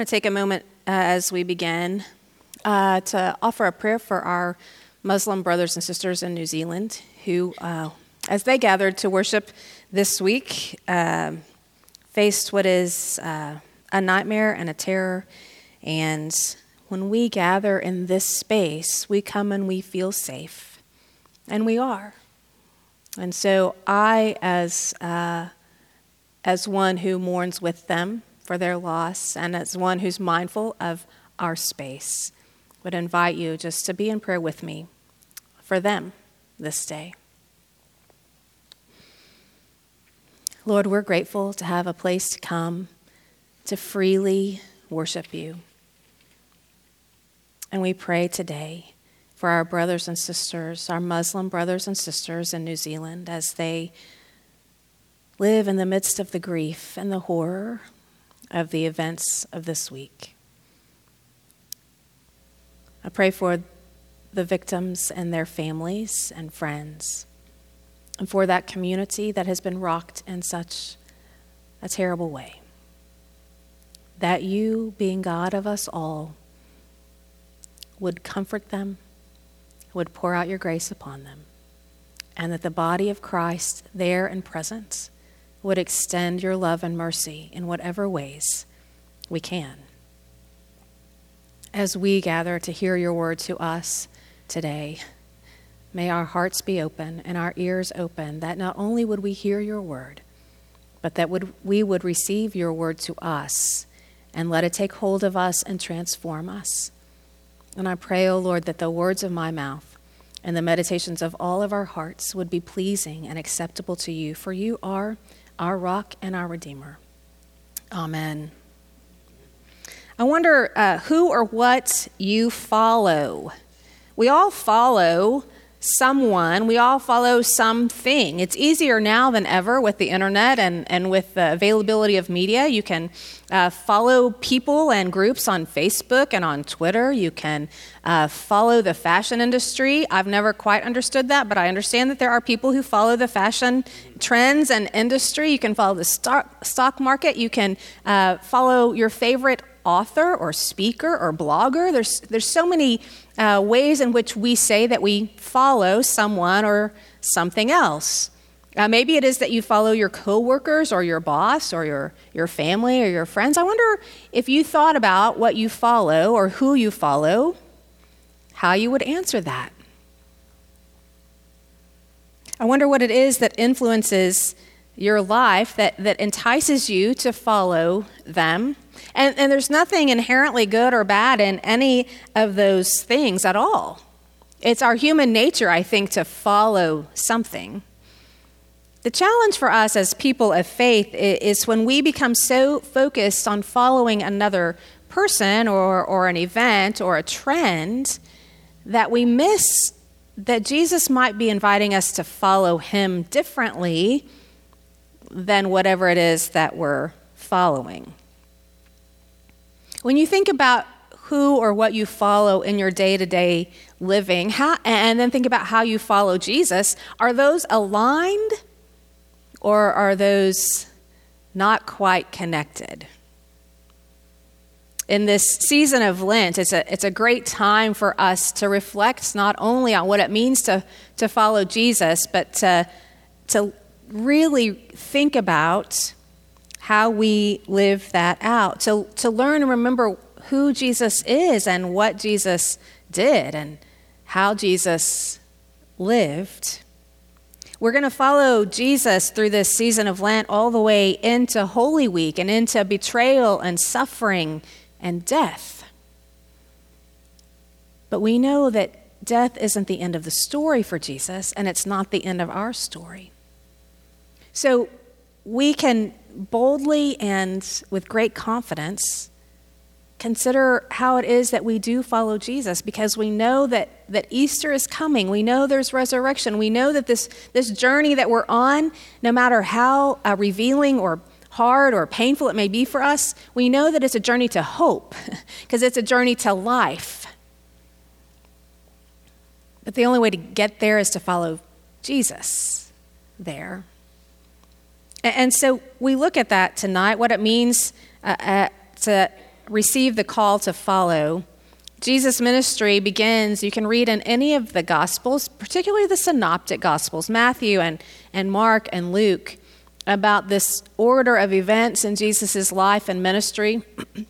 want to take a moment uh, as we begin uh, to offer a prayer for our Muslim brothers and sisters in New Zealand who, uh, as they gathered to worship this week, um, faced what is uh, a nightmare and a terror. And when we gather in this space, we come and we feel safe. And we are. And so I, as, uh, as one who mourns with them, for their loss, and as one who's mindful of our space, would invite you just to be in prayer with me for them this day. Lord, we're grateful to have a place to come to freely worship you. And we pray today for our brothers and sisters, our Muslim brothers and sisters in New Zealand, as they live in the midst of the grief and the horror of the events of this week. I pray for the victims and their families and friends, and for that community that has been rocked in such a terrible way. That you, being God of us all, would comfort them, would pour out your grace upon them, and that the body of Christ, there and present, would extend your love and mercy in whatever ways we can. As we gather to hear your word to us today, may our hearts be open and our ears open, that not only would we hear your word, but that would, we would receive your word to us and let it take hold of us and transform us. And I pray, O oh Lord, that the words of my mouth and the meditations of all of our hearts would be pleasing and acceptable to you, for you are our rock and our Redeemer. Amen. I wonder uh, who or what you follow. We all follow someone, we all follow something. It's easier now than ever with the internet and, and with the availability of media. You can uh, follow people and groups on Facebook and on Twitter. You can uh, follow the fashion industry. I've never quite understood that, but I understand that there are people who follow the fashion trends and industry. You can follow the stock, stock market. You can uh, follow your favorite author or speaker or blogger. There's, there's so many uh, ways in which we say that we follow someone or something else. Uh, maybe it is that you follow your coworkers or your boss or your, your family or your friends. I wonder if you thought about what you follow or who you follow, how you would answer that. I wonder what it is that influences your life that, that entices you to follow them. And, and there's nothing inherently good or bad in any of those things at all. It's our human nature, I think, to follow something. The challenge for us as people of faith is when we become so focused on following another person or, or an event or a trend that we miss that Jesus might be inviting us to follow him differently than whatever it is that we're following. When you think about who or what you follow in your day to day living, how, and then think about how you follow Jesus, are those aligned or are those not quite connected? In this season of Lent, it's a, it's a great time for us to reflect not only on what it means to, to follow Jesus, but to, to really think about how we live that out, to, to learn and remember who Jesus is and what Jesus did and how Jesus lived. We're going to follow Jesus through this season of Lent all the way into Holy Week and into betrayal and suffering and death. But we know that death isn't the end of the story for Jesus, and it's not the end of our story. So we can boldly and with great confidence consider how it is that we do follow Jesus because we know that, that Easter is coming. We know there's resurrection. We know that this, this journey that we're on, no matter how uh, revealing or hard or painful it may be for us, we know that it's a journey to hope because it's a journey to life. But the only way to get there is to follow Jesus there. And so we look at that tonight, what it means uh, uh, to receive the call to follow, Jesus' ministry begins, you can read in any of the Gospels, particularly the Synoptic Gospels, Matthew and, and Mark and Luke, about this order of events in Jesus' life and ministry.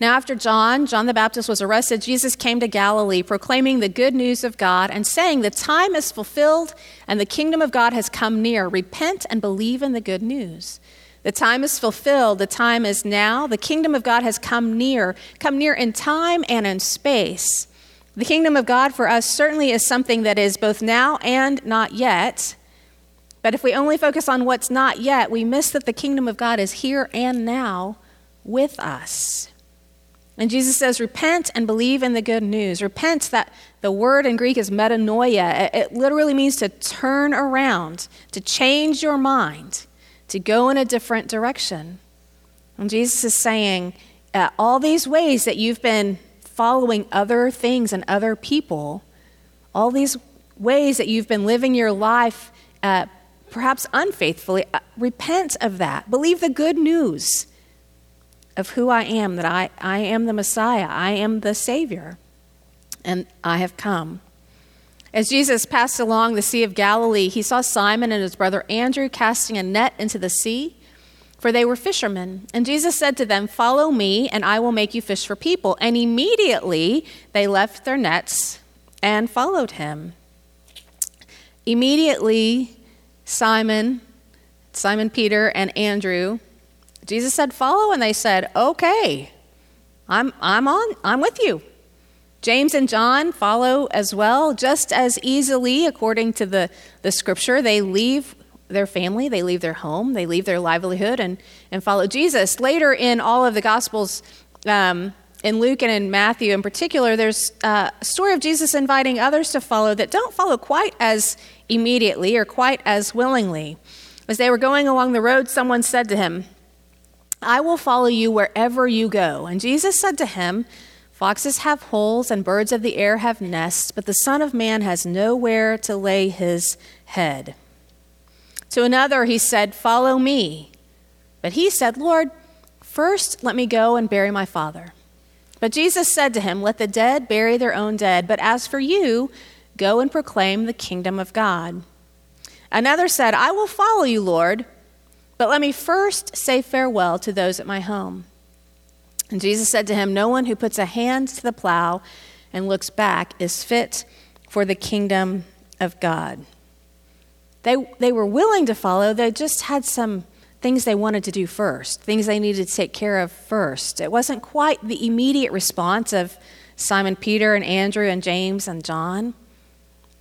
now, after John, John the Baptist, was arrested, Jesus came to Galilee proclaiming the good news of God and saying, The time is fulfilled and the kingdom of God has come near. Repent and believe in the good news. The time is fulfilled. The time is now. The kingdom of God has come near, come near in time and in space. The kingdom of God for us certainly is something that is both now and not yet. But if we only focus on what's not yet, we miss that the kingdom of God is here and now with us. And Jesus says, Repent and believe in the good news. Repent, that the word in Greek is metanoia. It literally means to turn around, to change your mind to go in a different direction. And Jesus is saying, uh, all these ways that you've been following other things and other people, all these ways that you've been living your life uh, perhaps unfaithfully, uh, repent of that. Believe the good news of who I am, that I, I am the Messiah, I am the Savior, and I have come. As Jesus passed along the Sea of Galilee, he saw Simon and his brother Andrew casting a net into the sea, for they were fishermen. And Jesus said to them, Follow me, and I will make you fish for people. And immediately they left their nets and followed him. Immediately, Simon, Simon Peter, and Andrew, Jesus said, Follow, and they said, Okay, I'm, I'm on, I'm with you. James and John follow as well, just as easily, according to the, the scripture. They leave their family, they leave their home, they leave their livelihood, and, and follow Jesus. Later in all of the Gospels, um, in Luke and in Matthew in particular, there's a story of Jesus inviting others to follow that don't follow quite as immediately or quite as willingly. As they were going along the road, someone said to him, I will follow you wherever you go. And Jesus said to him, Foxes have holes and birds of the air have nests, but the Son of Man has nowhere to lay his head. To another he said, Follow me. But he said, Lord, first let me go and bury my father. But Jesus said to him, Let the dead bury their own dead, but as for you, go and proclaim the kingdom of God. Another said, I will follow you, Lord, but let me first say farewell to those at my home. And Jesus said to him, No one who puts a hand to the plow and looks back is fit for the kingdom of God. They, they were willing to follow, they just had some things they wanted to do first, things they needed to take care of first. It wasn't quite the immediate response of Simon Peter and Andrew and James and John.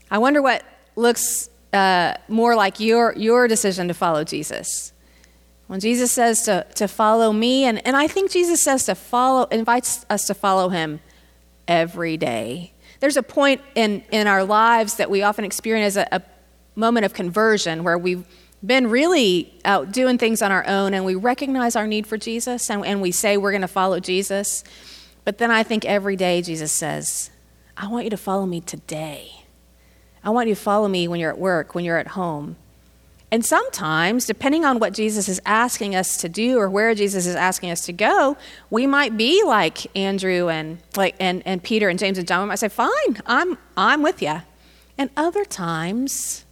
I wonder what looks uh, more like your, your decision to follow Jesus. When Jesus says to, to follow me, and, and I think Jesus says to follow, invites us to follow him every day. There's a point in, in our lives that we often experience as a, a moment of conversion where we've been really out doing things on our own and we recognize our need for Jesus and, and we say we're going to follow Jesus. But then I think every day Jesus says, I want you to follow me today. I want you to follow me when you're at work, when you're at home. And sometimes, depending on what Jesus is asking us to do or where Jesus is asking us to go, we might be like Andrew and like and, and Peter and James and John. We might say, "Fine, I'm I'm with you." And other times,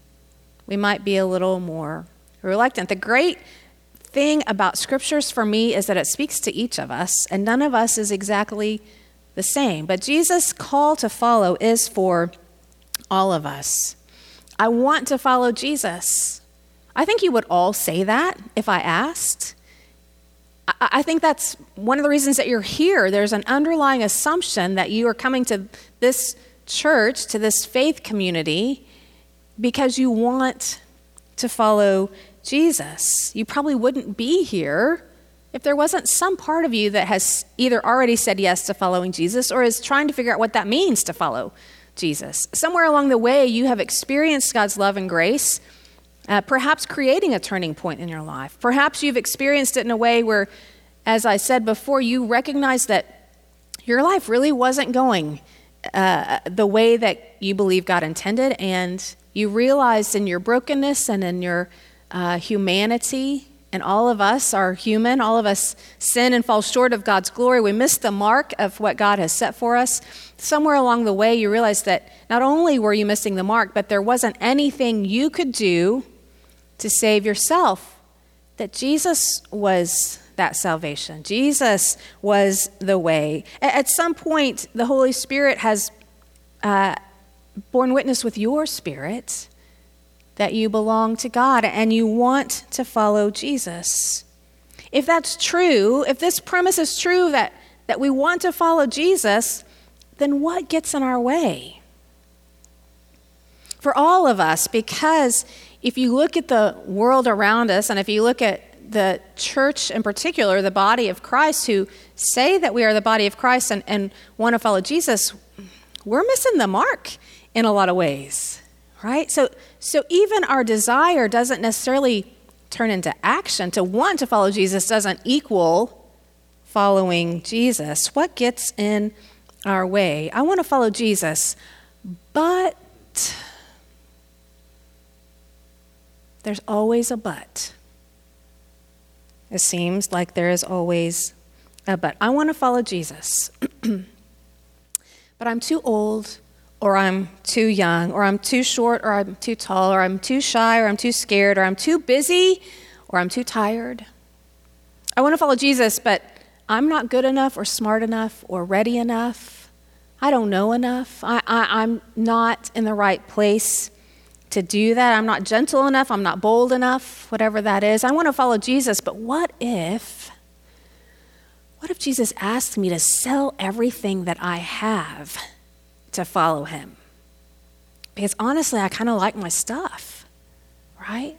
we might be a little more reluctant. The great thing about scriptures for me is that it speaks to each of us, and none of us is exactly the same. But Jesus' call to follow is for all of us. I want to follow Jesus. I think you would all say that if I asked. I think that's one of the reasons that you're here. There's an underlying assumption that you are coming to this church, to this faith community, because you want to follow Jesus. You probably wouldn't be here if there wasn't some part of you that has either already said yes to following Jesus or is trying to figure out what that means to follow Jesus. Somewhere along the way, you have experienced God's love and grace uh, perhaps creating a turning point in your life. Perhaps you've experienced it in a way where, as I said before, you recognize that your life really wasn't going uh, the way that you believe God intended, and you realized in your brokenness and in your uh, humanity And all of us are human. All of us sin and fall short of God's glory. We miss the mark of what God has set for us. Somewhere along the way, you realize that not only were you missing the mark, but there wasn't anything you could do to save yourself. That Jesus was that salvation. Jesus was the way. At some point, the Holy Spirit has uh, borne witness with your spirit that you belong to God and you want to follow Jesus. If that's true, if this premise is true that, that we want to follow Jesus, then what gets in our way? For all of us, because if you look at the world around us and if you look at the church in particular, the body of Christ, who say that we are the body of Christ and, and want to follow Jesus, we're missing the mark in a lot of ways right? So, so even our desire doesn't necessarily turn into action. To want to follow Jesus doesn't equal following Jesus. What gets in our way? I want to follow Jesus, but there's always a but. It seems like there is always a but. I want to follow Jesus, but I'm too old or I'm too young, or I'm too short, or I'm too tall, or I'm too shy, or I'm too scared, or I'm too busy, or I'm too tired. I want to follow Jesus, but I'm not good enough, or smart enough, or ready enough. I don't know enough. I, I'm not in the right place to do that. I'm not gentle enough. I'm not bold enough, whatever that is. I want to follow Jesus, but what if? What if Jesus asked me to sell everything that I have? to follow him. Because honestly, I kind of like my stuff, right?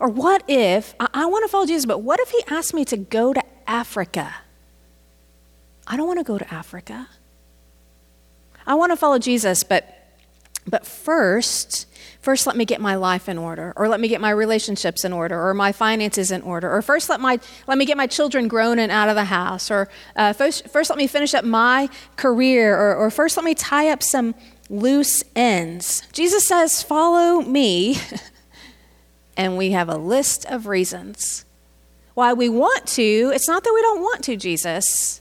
Or what if, I, I want to follow Jesus, but what if he asked me to go to Africa? I don't want to go to Africa. I want to follow Jesus, but but first, first let me get my life in order, or let me get my relationships in order, or my finances in order, or first let, my, let me get my children grown and out of the house, or uh, first, first let me finish up my career, or, or first let me tie up some loose ends. Jesus says, Follow me. and we have a list of reasons why we want to. It's not that we don't want to, Jesus,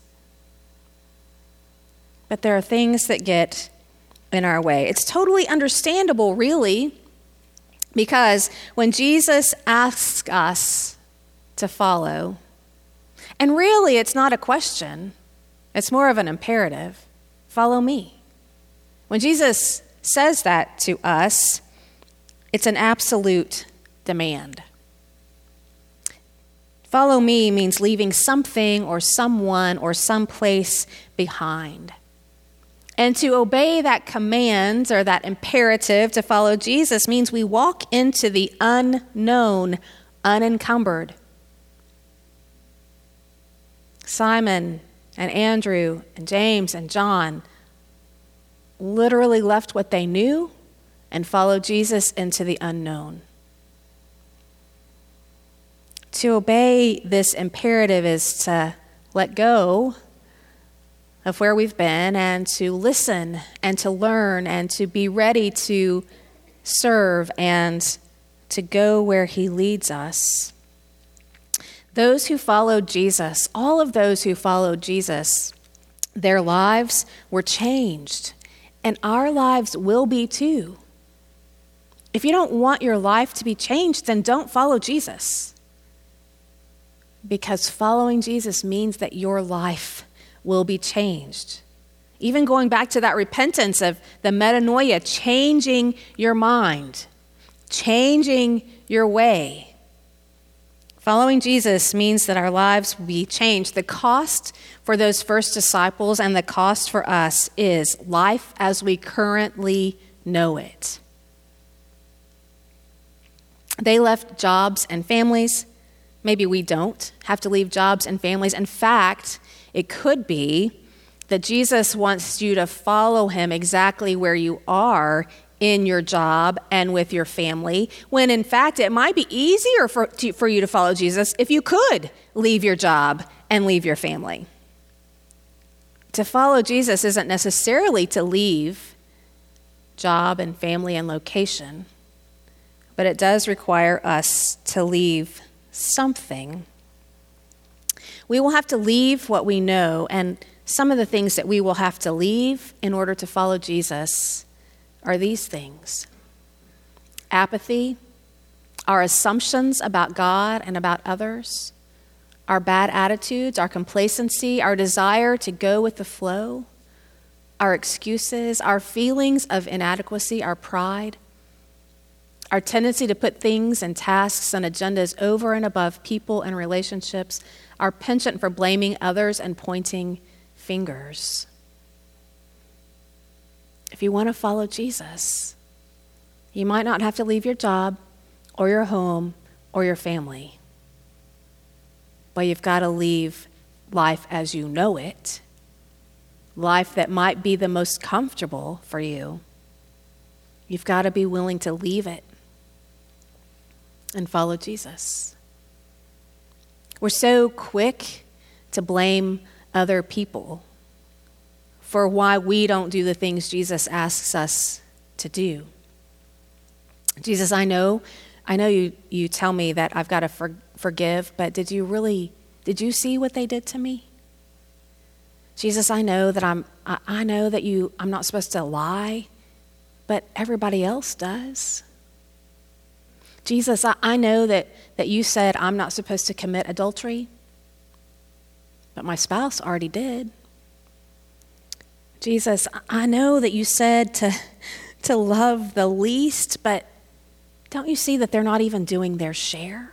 but there are things that get in our way. It's totally understandable, really, because when Jesus asks us to follow, and really it's not a question, it's more of an imperative follow me. When Jesus says that to us, it's an absolute demand. Follow me means leaving something or someone or some place behind. And to obey that command or that imperative to follow Jesus means we walk into the unknown, unencumbered. Simon and Andrew and James and John literally left what they knew and followed Jesus into the unknown. To obey this imperative is to let go of where we've been and to listen and to learn and to be ready to serve and to go where He leads us. Those who followed Jesus, all of those who followed Jesus, their lives were changed, and our lives will be too. If you don't want your life to be changed, then don't follow Jesus. Because following Jesus means that your life will be changed. Even going back to that repentance of the metanoia, changing your mind, changing your way. Following Jesus means that our lives will be changed. The cost for those first disciples and the cost for us is life as we currently know it. They left jobs and families. Maybe we don't have to leave jobs and families. In fact, it could be that Jesus wants you to follow him exactly where you are in your job and with your family, when in fact it might be easier for, to, for you to follow Jesus if you could leave your job and leave your family. To follow Jesus isn't necessarily to leave job and family and location, but it does require us to leave something. We will have to leave what we know, and some of the things that we will have to leave in order to follow Jesus are these things apathy, our assumptions about God and about others, our bad attitudes, our complacency, our desire to go with the flow, our excuses, our feelings of inadequacy, our pride, our tendency to put things and tasks and agendas over and above people and relationships, our penchant for blaming others and pointing fingers. If you want to follow Jesus, you might not have to leave your job or your home or your family, but you've got to leave life as you know it, life that might be the most comfortable for you. You've got to be willing to leave it and follow Jesus. We're so quick to blame other people for why we don't do the things Jesus asks us to do. Jesus, I know, I know you, you tell me that I've got to for, forgive, but did you really, did you see what they did to me? Jesus, I know that I'm, I, I know that you, I'm not supposed to lie, but everybody else does. Jesus, I, I know that, that you said I'm not supposed to commit adultery, but my spouse already did. Jesus, I know that you said to, to love the least, but don't you see that they're not even doing their share?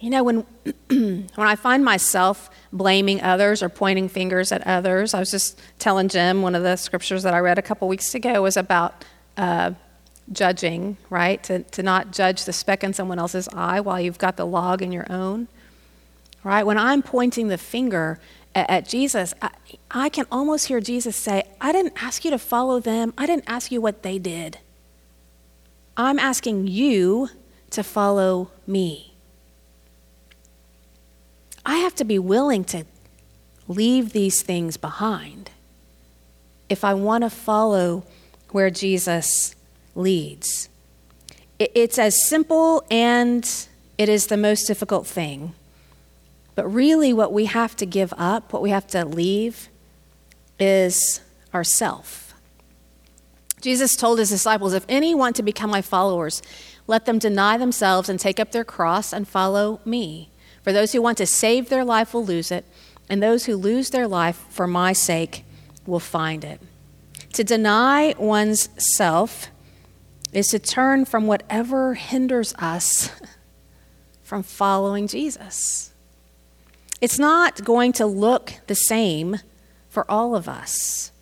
You know, when, when I find myself blaming others or pointing fingers at others, I was just telling Jim one of the scriptures that I read a couple weeks ago was about uh, judging, right? To, to not judge the speck in someone else's eye while you've got the log in your own, right? When I'm pointing the finger at, at Jesus, I, I can almost hear Jesus say, I didn't ask you to follow them, I didn't ask you what they did. I'm asking you to follow me. I have to be willing to leave these things behind if I want to follow where Jesus leads. It's as simple and it is the most difficult thing. But really, what we have to give up, what we have to leave, is ourself. Jesus told his disciples, If any want to become my followers, let them deny themselves and take up their cross and follow me. For those who want to save their life will lose it, and those who lose their life for my sake will find it. To deny one's self is to turn from whatever hinders us from following Jesus. It's not going to look the same for all of us.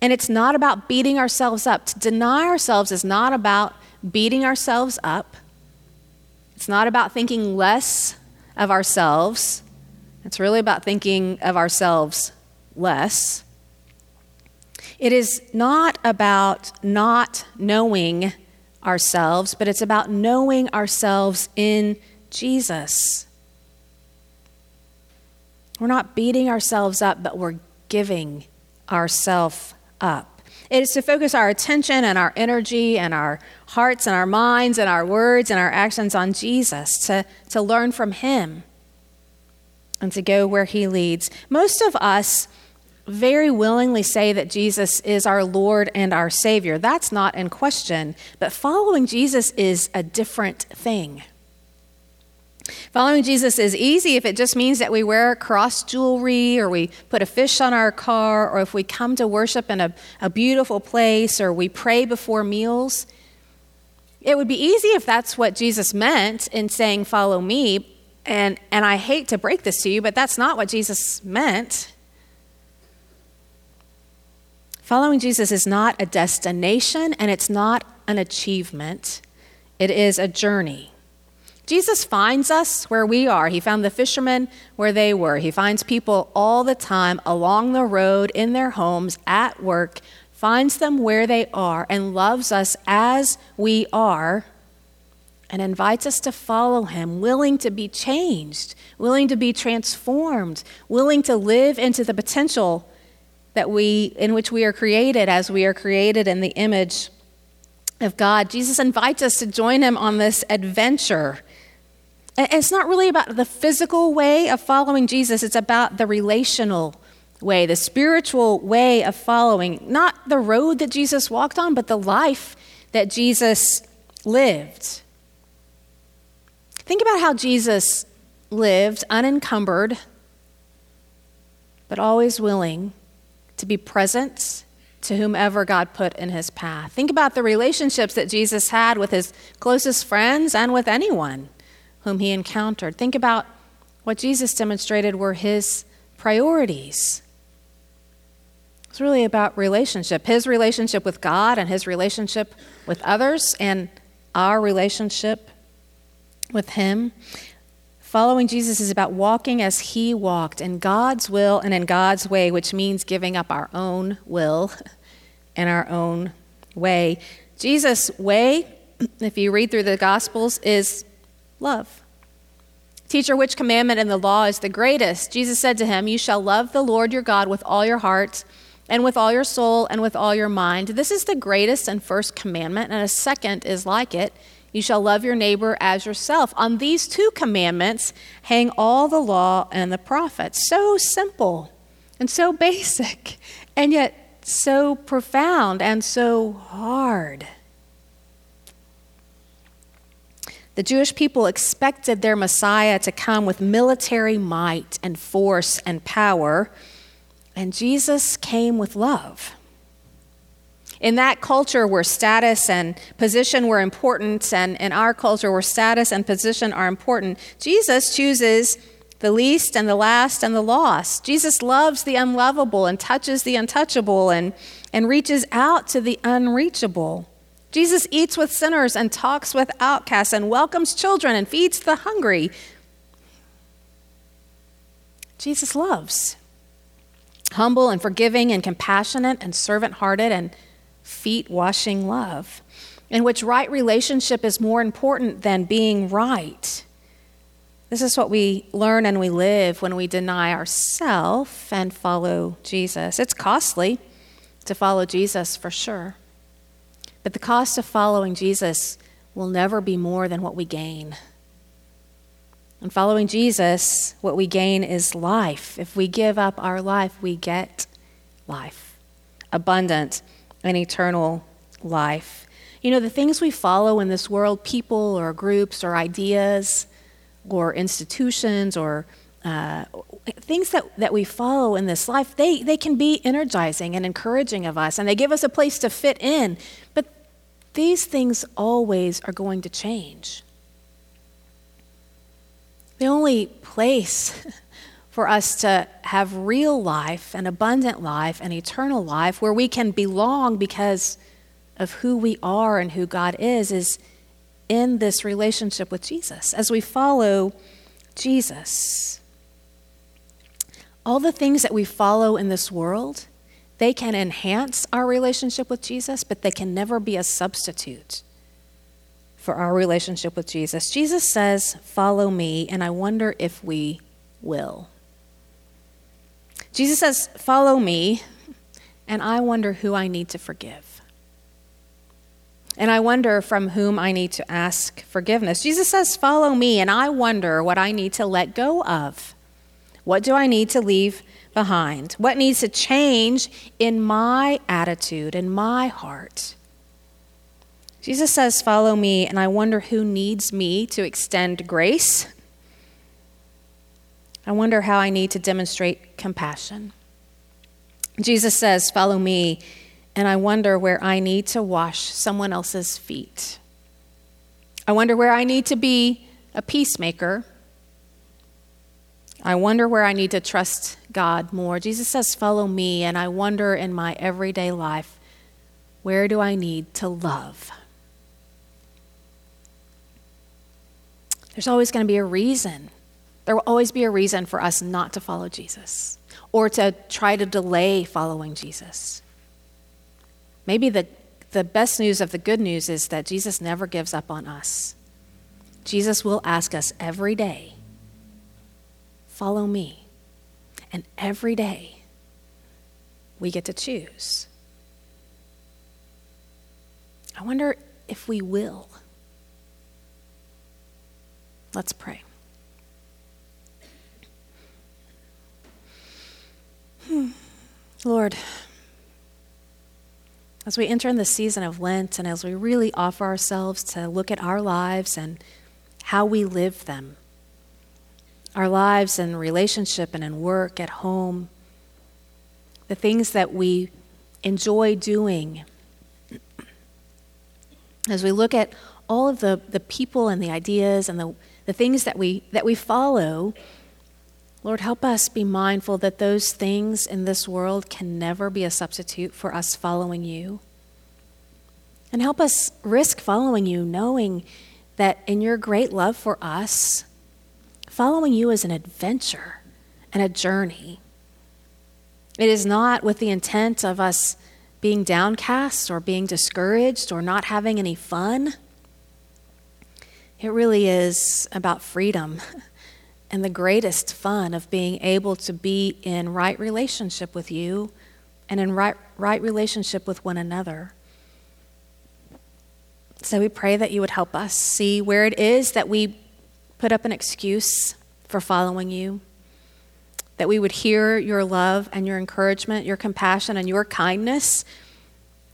And it's not about beating ourselves up. To deny ourselves is not about beating ourselves up. It's not about thinking less of ourselves. It's really about thinking of ourselves less. It is not about not knowing ourselves, but it's about knowing ourselves in Jesus. We're not beating ourselves up, but we're giving ourselves up. It is to focus our attention and our energy and our hearts and our minds and our words and our actions on Jesus, to, to learn from Him and to go where He leads. Most of us very willingly say that Jesus is our Lord and our Savior. That's not in question. But following Jesus is a different thing. Following Jesus is easy if it just means that we wear cross jewelry or we put a fish on our car or if we come to worship in a, a beautiful place or we pray before meals. It would be easy if that's what Jesus meant in saying, Follow me. And, and I hate to break this to you, but that's not what Jesus meant. Following Jesus is not a destination and it's not an achievement, it is a journey. Jesus finds us where we are. He found the fishermen where they were. He finds people all the time along the road, in their homes, at work, finds them where they are, and loves us as we are, and invites us to follow him, willing to be changed, willing to be transformed, willing to live into the potential that we in which we are created as we are created in the image of God. Jesus invites us to join him on this adventure And it's not really about the physical way of following Jesus, it's about the relational way, the spiritual way of following, not the road that Jesus walked on, but the life that Jesus lived. Think about how Jesus lived unencumbered, but always willing to be present to whomever God put in his path. Think about the relationships that Jesus had with his closest friends and with anyone whom he encountered. Think about what Jesus demonstrated were his priorities. It's really about relationship his relationship with God and his relationship with others and our relationship with him. Following Jesus is about walking as he walked in God's will and in God's way, which means giving up our own will and our own way. Jesus' way, if you read through the Gospels, is love. Teacher, which commandment in the law is the greatest? Jesus said to him, You shall love the Lord your God with all your heart and with all your soul and with all your mind. This is the greatest and first commandment, and a second is like it you shall love your neighbor as yourself. On these two commandments hang all the law and the prophets. So simple and so basic, and yet so profound and so hard. The Jewish people expected their Messiah to come with military might and force and power, and Jesus came with love. In that culture where status and position were important, and in our culture where status and position are important, Jesus chooses the least and the last and the lost. Jesus loves the unlovable and touches the untouchable and, and reaches out to the unreachable. Jesus eats with sinners and talks with outcasts and welcomes children and feeds the hungry. Jesus loves. Humble and forgiving and compassionate and servant hearted and feet washing love, in which right relationship is more important than being right. This is what we learn and we live when we deny ourselves and follow Jesus. It's costly to follow Jesus for sure. But the cost of following Jesus will never be more than what we gain. And following Jesus, what we gain is life. If we give up our life, we get life, abundant and eternal life. You know, the things we follow in this world, people or groups or ideas or institutions or uh, things that, that we follow in this life, they, they can be energizing and encouraging of us, and they give us a place to fit in. But these things always are going to change. The only place for us to have real life and abundant life and eternal life where we can belong because of who we are and who God is is in this relationship with Jesus as we follow Jesus. All the things that we follow in this world, they can enhance our relationship with Jesus, but they can never be a substitute for our relationship with Jesus. Jesus says, Follow me, and I wonder if we will. Jesus says, Follow me, and I wonder who I need to forgive. And I wonder from whom I need to ask forgiveness. Jesus says, Follow me, and I wonder what I need to let go of. What do I need to leave behind? What needs to change in my attitude, in my heart? Jesus says, Follow me, and I wonder who needs me to extend grace I wonder how I need to demonstrate compassion. Jesus says, Follow me, and I wonder where I need to wash someone else's feet. I wonder where I need to be a peacemaker. I wonder where I need to trust God more. Jesus says, Follow me, and I wonder in my everyday life, where do I need to love? There's always going to be a reason there will always be a reason for us not to follow Jesus or to try to delay following Jesus. Maybe the, the best news of the good news is that Jesus never gives up on us. Jesus will ask us every day, Follow me. And every day, we get to choose. I wonder if we will. Let's pray. Hmm. Lord, as we enter in the season of Lent and as we really offer ourselves to look at our lives and how we live them, our lives in relationship and in work, at home, the things that we enjoy doing, as we look at all of the, the people and the ideas and the, the things that we, that we follow, Lord, help us be mindful that those things in this world can never be a substitute for us following you. And help us risk following you, knowing that in your great love for us, following you is an adventure and a journey. It is not with the intent of us being downcast or being discouraged or not having any fun. It really is about freedom and the greatest fun of being able to be in right relationship with you and in right, right relationship with one another. So we pray that you would help us see where it is that we put up an excuse for following you, that we would hear your love and your encouragement, your compassion, and your kindness,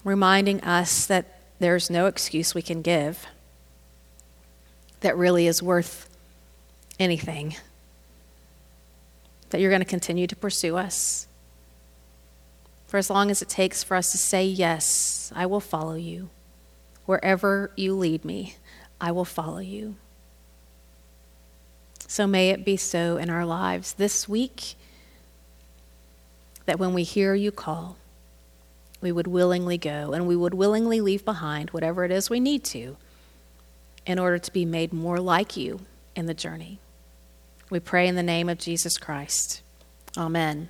reminding us that there's no excuse we can give that really is worth anything. That you're going to continue to pursue us for as long as it takes for us to say, Yes, I will follow you. Wherever you lead me, I will follow you. So may it be so in our lives this week that when we hear you call, we would willingly go and we would willingly leave behind whatever it is we need to in order to be made more like you in the journey. We pray in the name of Jesus Christ. Amen.